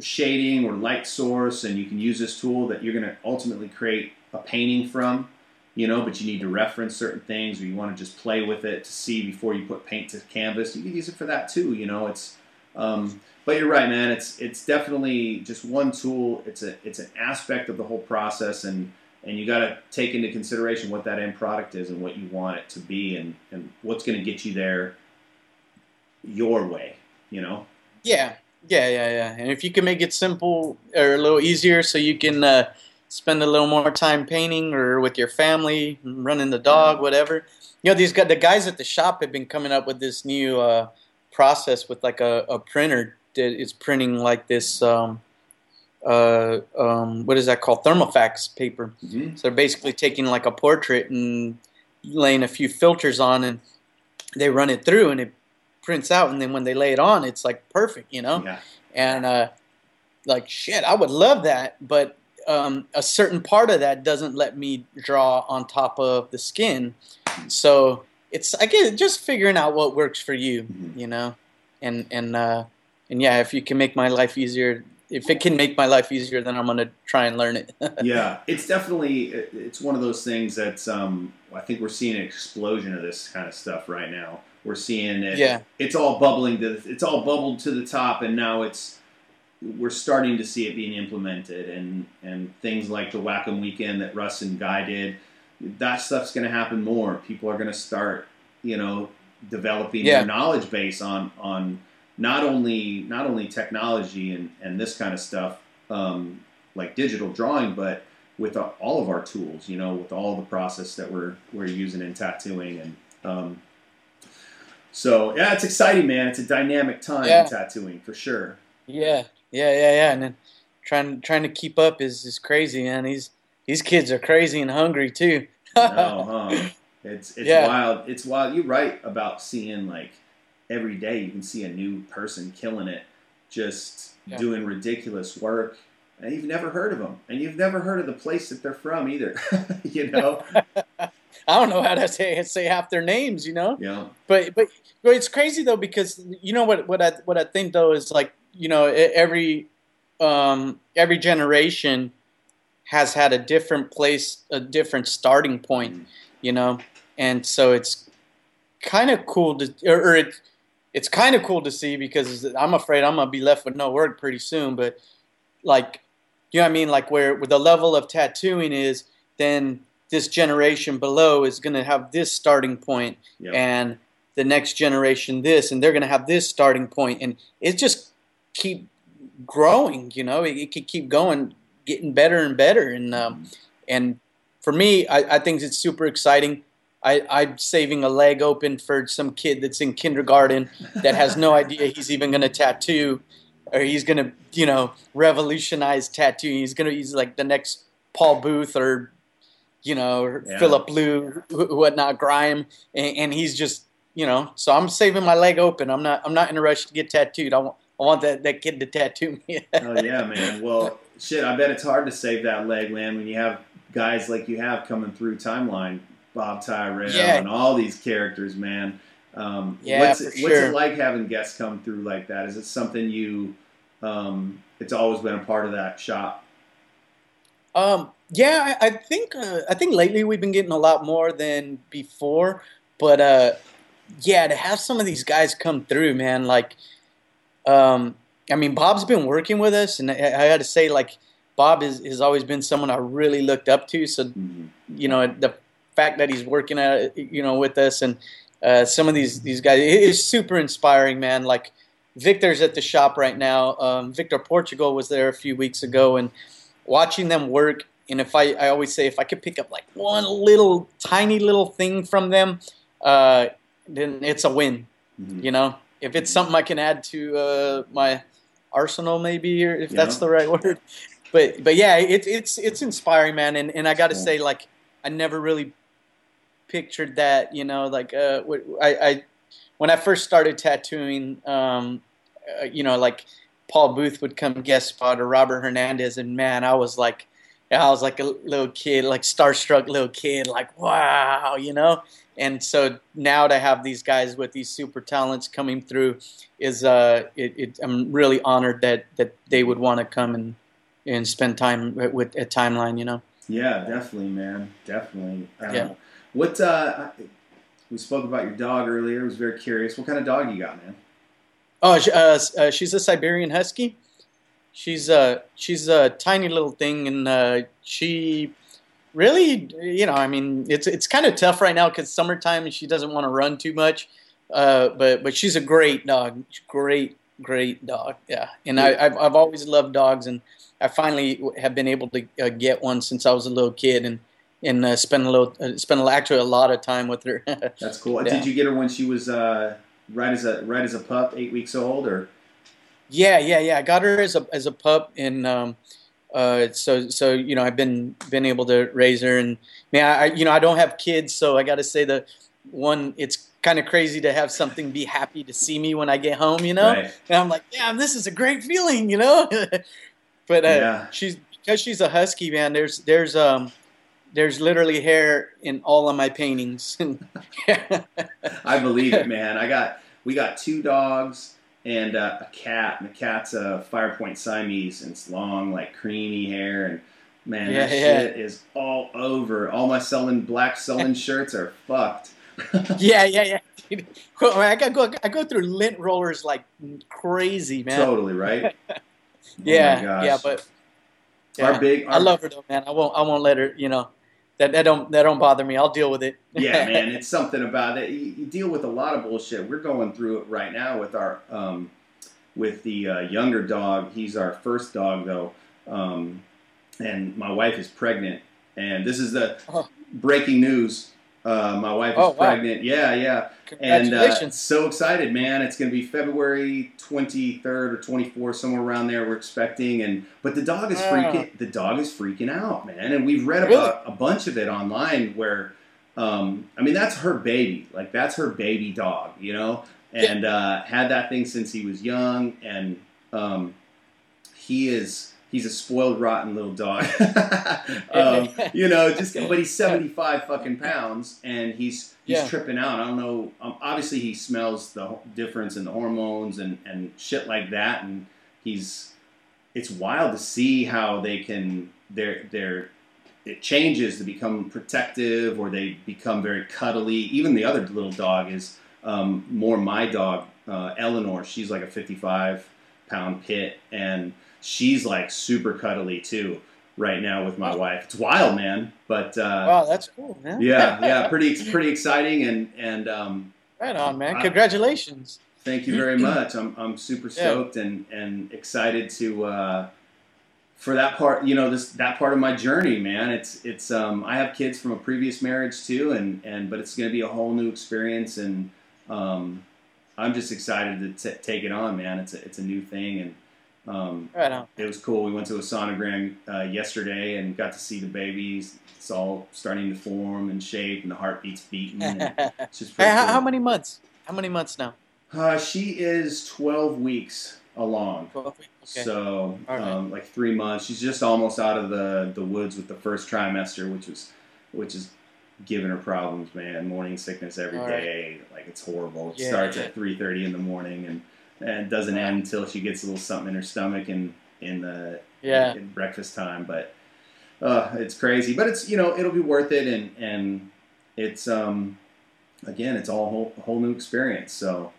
shading or light source, and you can use this tool that you're going to ultimately create a painting from, you know, but you need to reference certain things, or you want to just play with it to see before you put paint to canvas. You can use it for that too. You know, it's. Um, but you're right, man. It's it's definitely just one tool. It's a it's an aspect of the whole process, and and you got to take into consideration what that end product is and what you want it to be, and and what's going to get you there your way. You know. yeah yeah yeah yeah and if you can make it simple or a little easier so you can uh, spend a little more time painting or with your family running the dog whatever you know these guys the guys at the shop have been coming up with this new uh, process with like a, a printer that is printing like this um, uh, um, what is that called thermofax paper Mm-hmm. So they're basically taking like a portrait and laying a few filters on, and they run it through, and it prints out. And then when they lay it on, it's like perfect, you know. Yeah. And uh, like shit, I would love that, but um, a certain part of that doesn't let me draw on top of the skin. So it's again just figuring out what works for you, Mhm. you know. And and uh, and yeah, if you can make my life easier. If it can make my life easier, then I'm gonna try and learn it. yeah, it's definitely it's one of those things that's um, I think we're seeing an explosion of this kind of stuff right now. We're seeing it. Yeah. It's all bubbling to it's all bubbled to the top, and now it's we're starting to see it being implemented, and and things like the Wacom Weekend that Russ and Guy did. That stuff's going to happen more. People are going to start, you know, developing Yeah. their knowledge base on on not only not only technology and, and this kind of stuff um, like digital drawing, but with all of our tools, you know, with all the process that we're we're using in tattooing, and um, so yeah, it's exciting, man. It's a dynamic time Yeah. in tattooing for sure. Yeah, yeah, yeah, yeah. And then trying trying to keep up is is crazy, man. These these kids are crazy and hungry too. No, huh? It's it's Yeah. wild. It's wild. You're right about seeing like every day you can see a new person killing it, just Yeah. doing ridiculous work, and you've never heard of them, and you've never heard of the place that they're from either. you know? I don't know how to say say half their names, you know. Yeah. But but but it's crazy though because you know what what I what I think though is like you know every um every generation has had a different place, a different starting point, you know, and so it's kind of cool to, or, or it, it's kind of cool to see because I'm afraid I'm gonna be left with no work pretty soon. But like, you know what I mean? Like where, where the level of tattooing is, then this generation below is gonna have this starting point, Yep. and the next generation this, and they're gonna have this starting point, and it just keep growing. You know, it, it could keep going, getting better and better, and um, and for me, I, I think it's super exciting. I, I'm saving a leg open for some kid that's in kindergarten that has no idea he's even going to tattoo, or he's going to, you know, revolutionize tattooing. He's going to, he's like the next Paul Booth or, you know, Yeah. Philip wh- whatnot, Grime, and, and he's just, you know. So I'm saving my leg open. I'm not, I'm not in a rush to get tattooed. I want, I want that, that kid to tattoo me. Oh yeah, man. Well, shit. I bet it's hard to save that leg, man, when you have guys like you have coming through timeline, Bob Tyrrell, Yeah. and all these characters, man. Um, Yeah, what's it, what's sure. it like having guests come through like that? Is it something you? Um, it's always been a part of that shop. Um, yeah, I, I think uh, I think lately we've been getting a lot more than before, but uh, yeah, to have some of these guys come through, man, like, um, I mean, Bob's been working with us, and I, I got to say, like, Bob is, has always been someone I really looked up to. So, Mhm. you know, the fact that he's working at, you know, with us, and uh, some of these these guys, is super inspiring, man. Like, Victor's at the shop right now. Um, Victor Portugal was there a few weeks ago, and watching them work. And if I, I always say, if I could pick up like one little tiny little thing from them, uh, then it's a win. Mhm. You know, if it's something I can add to uh, my arsenal, maybe, or if that's the right word. But but yeah, it's it's it's inspiring, man. And and I got to Cool. say, like, I never really pictured that. You know, like uh, I, I when I first started tattooing, um, uh, you know, like Paul Booth would come guest spot or Robert Hernandez, and man, I was like, I was like a little kid, like starstruck little kid, like wow, you know. And so now to have these guys with these super talents coming through is, uh, it, it, I'm really honored that that they would want to come and and spend time with, with a timeline, you know. Yeah, definitely, man. Definitely. Um, Yeah. What? Uh, we spoke about your dog earlier. I was very curious. What kind of dog you got, man? Oh, uh, uh, she's a Siberian Husky. She's a she's a tiny little thing, and uh, she really, you know, I mean, it's it's kind of tough right now because summertime and she doesn't want to run too much. Uh, but but she's a great dog, great great dog. Yeah, and I, I've I've always loved dogs, and I finally have been able to uh, get one since I was a little kid, and and uh, spend a little uh, spend actually a lot of time with her. That's cool. Yeah. Did you get her when she was uh, right as a right as a pup, eight weeks old, or? Yeah, yeah, yeah. I got her as a as a pup, and um, uh, so so you know I've been been able to raise her, and man, I you know I don't have kids, so I got to say that one, it's kind of crazy to have something be happy to see me when I get home, you know, Right. and I'm like, yeah, this is a great feeling, you know. but uh, Yeah. she's because she's a husky, man. There's there's um there's literally hair in all of my paintings. I believe it, man. I got we got two dogs and uh, a cat, and the cat's a Firepoint Siamese, and it's long, like creamy hair, and man, Yeah, that yeah. shit is all over. All my Sullen black Sullen shirts are fucked. yeah, yeah, yeah. Dude, I go I go through lint rollers like crazy, man. Totally right. Oh yeah, gosh. yeah, but Our yeah. big, I love her though, man. I won't I won't let her, you know. That that don't that don't bother me. I'll deal with it. yeah, man, it's something about it. You, you deal with a lot of bullshit. We're going through it right now with our um, with the uh, younger dog. He's our first dog though, um, and my wife is pregnant. And this is the Oh. breaking news. Uh, my wife is Oh, wow. pregnant. Yeah, yeah. And uh, Congratulations. so excited, man! It's going to be February twenty third or twenty fourth, somewhere around there. We're expecting, and but the dog is freaking. The dog is freaking out, man. And we've read Really? about a bunch of it online. Where, um, I mean, that's her baby. Like that's her baby dog, you know. And uh, had that thing since he was young, and um, he is. He's a spoiled, rotten little dog. um, you know, just but he's seventy five fucking pounds, and he's he's Yeah. tripping out. I don't know. Um, obviously, he smells the difference in the hormones and and shit like that, and he's. It's wild to see how they can. They're they're it changes to become protective or they become very cuddly. Even the other little dog is um, more my dog, uh, Eleanor. She's like a 55 pound pit, and she's like super cuddly too right now with my wife. It's wild, man. But uh, wow, that's cool, man. yeah, yeah, pretty pretty exciting, and and um, right on, man. Congratulations. Thank you very much. I'm I'm super stoked yeah. and and excited to. Uh, for that part, you know, this that part of my journey, man. It's it's um, I have kids from a previous marriage too, and and but it's going to be a whole new experience, and um, I'm just excited to t- take it on, man. It's a it's a new thing, and um, right it was cool. We went to a sonogram uh, yesterday and got to see the babies. It's all starting to form and shape, and the heartbeat's beating. It's just hey, how, cool. how many months? How many months now? Uh, she is 12 weeks along. Okay. So, right. um, like three months. She's just almost out of the, the woods with the first trimester, which was, which is giving her problems, man. Morning sickness every All day, right. Like it's horrible. It yeah, starts yeah. at three thirty in the morning and and doesn't end until she gets a little something in her stomach in in the yeah in breakfast time. But uh, it's crazy. But it's you know it'll be worth it, and and it's um again it's all a whole, whole new experience. So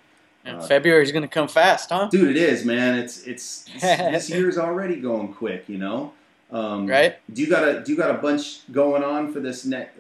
uh, February's going to come fast, huh? Dude, it is, man. It's it's this, year's already going quick, you know. Um, right. Do you got a do you got a bunch going on for this next?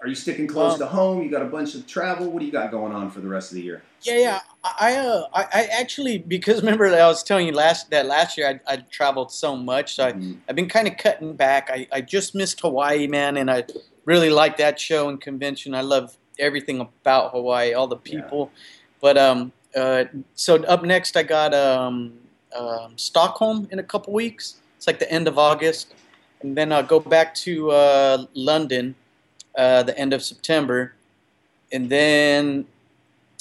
Are you sticking close um, to home? You got a bunch of travel. What do you got going on for the rest of the year? Yeah, yeah. I uh, I, I actually because remember I was telling you last that last year I, I traveled so much, so mm-hmm. I, I've been kind of cutting back. I, I just missed Hawaii, man, and I really like that show and convention. I love everything about Hawaii, all the people. Yeah. But um, uh, so up next, I got um, um, Stockholm in a couple weeks. It's like the end of August, and then I'll go back to uh, London uh, the end of September, and then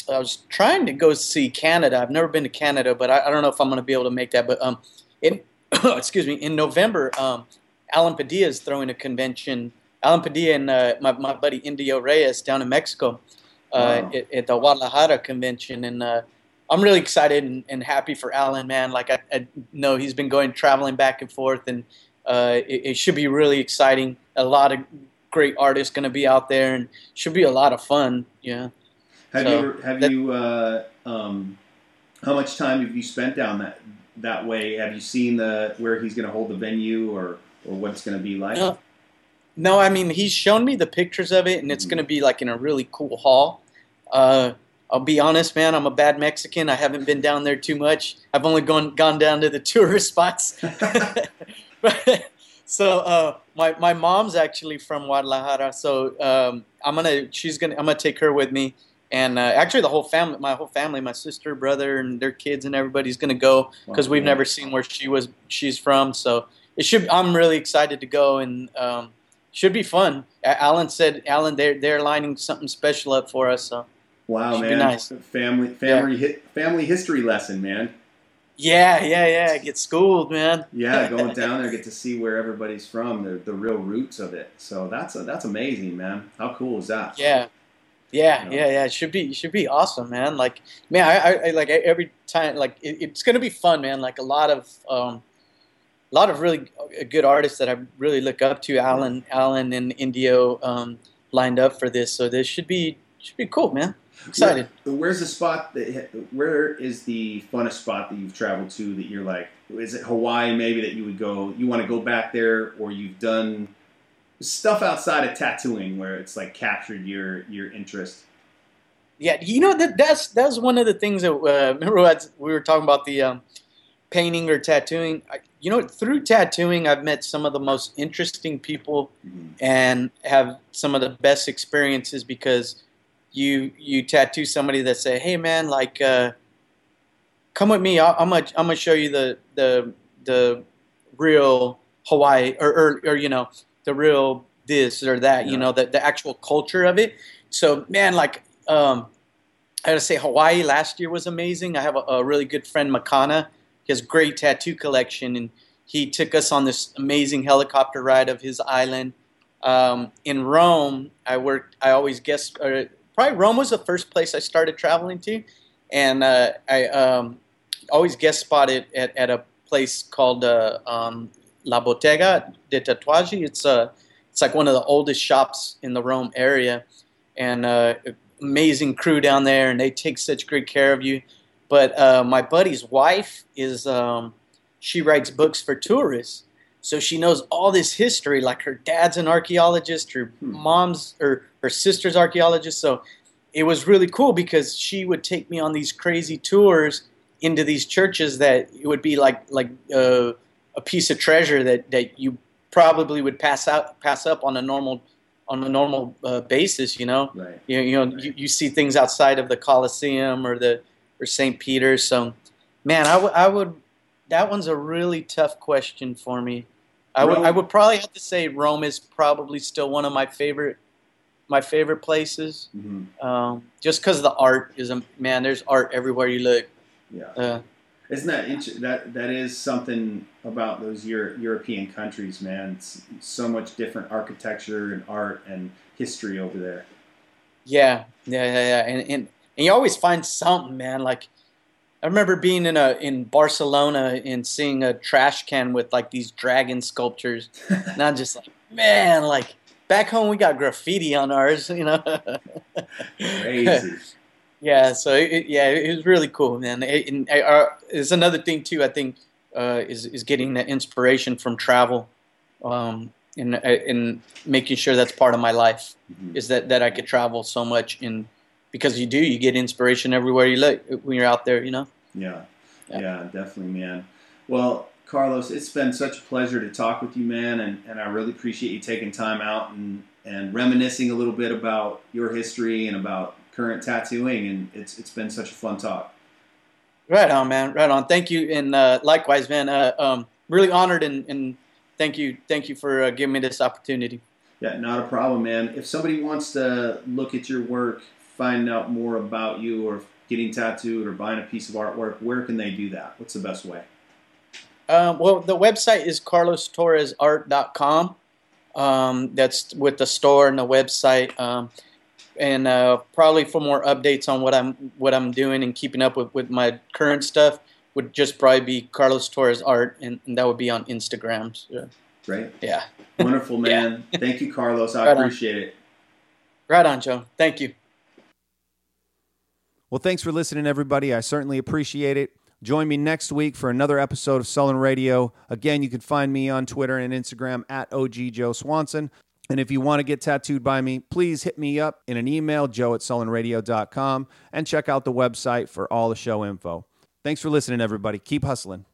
I was trying to go see Canada. I've never been to Canada, but I, I don't know if I'm going to be able to make that. But um, in excuse me, in November, um, Alan Padilla is throwing a convention. Alan Padilla and uh, my, my buddy Indio Reyes down in Mexico uh, wow. at, at, the Guadalajara convention, and uh, I'm really excited and, and, happy for Alan, man. Like I, I, know he's been going traveling back and forth, and uh, it, it, should be really exciting. A lot of great artists going to be out there, and should be a lot of fun. Yeah. Have so, you have that, you uh, um, how much time have you spent down that that way? Have you seen the where he's going to hold the venue or or what it's going to be like? No, I mean he's shown me the pictures of it, and it's going to be like in a really cool hall. Uh, I'll be honest, man. I'm a bad Mexican. I haven't been down there too much. I've only gone gone down to the tourist spots. so uh, my my mom's actually from Guadalajara, so um, I'm gonna she's gonna I'm gonna take her with me, and uh, actually the whole family, my whole family, my sister, brother, and their kids, and everybody's gonna go because we've never seen where she was she's from. So it should. I'm really excited to go and. Um, should be fun. Alan said, Alan, they're they're lining something special up for us. So wow, man, nice. family family yeah. hi- family history lesson, man. Yeah, yeah, yeah. Get schooled, man. yeah, going down there, get to see where everybody's from, the the real roots of it. So that's a, that's amazing, man. How cool is that? Yeah. Yeah, you know? yeah, yeah. It should be, it should be awesome, man. Like, man, I, I, like every time, like, it, it's gonna be fun, man. Like a lot of, um, a lot of really good artists that I really look up to. Alan, Alan, and Indio um, lined up for this, so this should be should be cool, man. Excited. Where, where's the spot that? Where is the funnest spot that you've traveled to that you're like? Is it Hawaii? Maybe that you would go. You want to go back there, or you've done stuff outside of tattooing where it's like captured your your interest. Yeah, you know that that's that's one of the things that uh, remember we were talking about the um, painting or tattooing. I, you know, through tattooing, I've met some of the most interesting people mm-hmm. and have some of the best experiences because you you tattoo somebody that say, "Hey, man, like, uh, come with me. i am gonna I'm gonna show you the the the real Hawaii or or, or you know the real this or that. Yeah. You know, the the actual culture of it. So, man, like, um, I gotta say, Hawaii last year was amazing. I have a, a really good friend, Makana he has a great tattoo collection, and he took us on this amazing helicopter ride of his island. Um, in Rome, I worked. I always guessed. Uh, probably Rome was the first place I started traveling to, and uh, I um, always guest spotted at, at a place called uh, um, La Bottega de Tatuaggi. It's a it's like one of the oldest shops in the Rome area, and uh, amazing crew down there, and they take such great care of you. But uh, my buddy's wife is um, she writes books for tourists, so she knows all this history. Like her dad's an archaeologist, her Hmm. mom's or her sister's archaeologist. So it was really cool because she would take me on these crazy tours into these churches that it would be like like uh, a piece of treasure that that you probably would pass out pass up on a normal on a normal uh, basis. You know, Right. you, you know you, you see things outside of the Colosseum or the or St. Peter's. So, man, I would I would that one's a really tough question for me. I would I would probably have to say Rome is probably still one of my favorite my favorite places. hmm Um, just because the art is a man. There's art everywhere you look. Yeah. Uh, Isn't that inter- that that is something about those Euro- European countries, man? It's so much different architecture and art and history over there. Yeah, yeah, yeah, yeah. And, and and you always find something, man. Like I remember being in a in Barcelona and seeing a trash can with like these dragon sculptures, and I'm just like, man, like back home we got graffiti on ours, you know. Crazy. Yeah, so it, yeah, it was really cool, man. It, and uh, there's another thing too. I think uh, is is getting the inspiration from travel, um, and uh, and making sure that's part of my life Mhm. is that that I could travel so much in because you do you get inspiration everywhere you look when you're out there you know Yeah. Yeah. yeah, definitely, man. Well, Carlos, it's been such a pleasure to talk with you, man, and, and I really appreciate you taking time out and, and reminiscing a little bit about your history and about current tattooing, and it's it's been such a fun talk. right on man right on thank you and uh, likewise man uh, um, really honored and, and thank you thank you for uh, giving me this opportunity Yeah, not a problem, man. If somebody wants to look at your work, find out more about you, or getting tattooed, or buying a piece of artwork, where can they do that? What's the best way? um, well the website is carlostorresart.com um, that's with the store and the website um, and uh, probably for more updates on what I'm what I'm doing and keeping up with, with my current stuff would just probably be Carlos Torres Art and, and that would be on Instagram. So, Right? yeah. Wonderful, man. Thank you, Carlos. I Right on. appreciate it. Right on, Joe. Thank you. Well, thanks for listening, everybody. I certainly appreciate it. Join me next week for another episode of Sullen Radio. Again, you can find me on Twitter and Instagram at OG Joe Swanson. And if you want to get tattooed by me, please hit me up in an email, joe at sullenradio.com, and check out the website for all the show info. Thanks for listening, everybody. Keep hustling.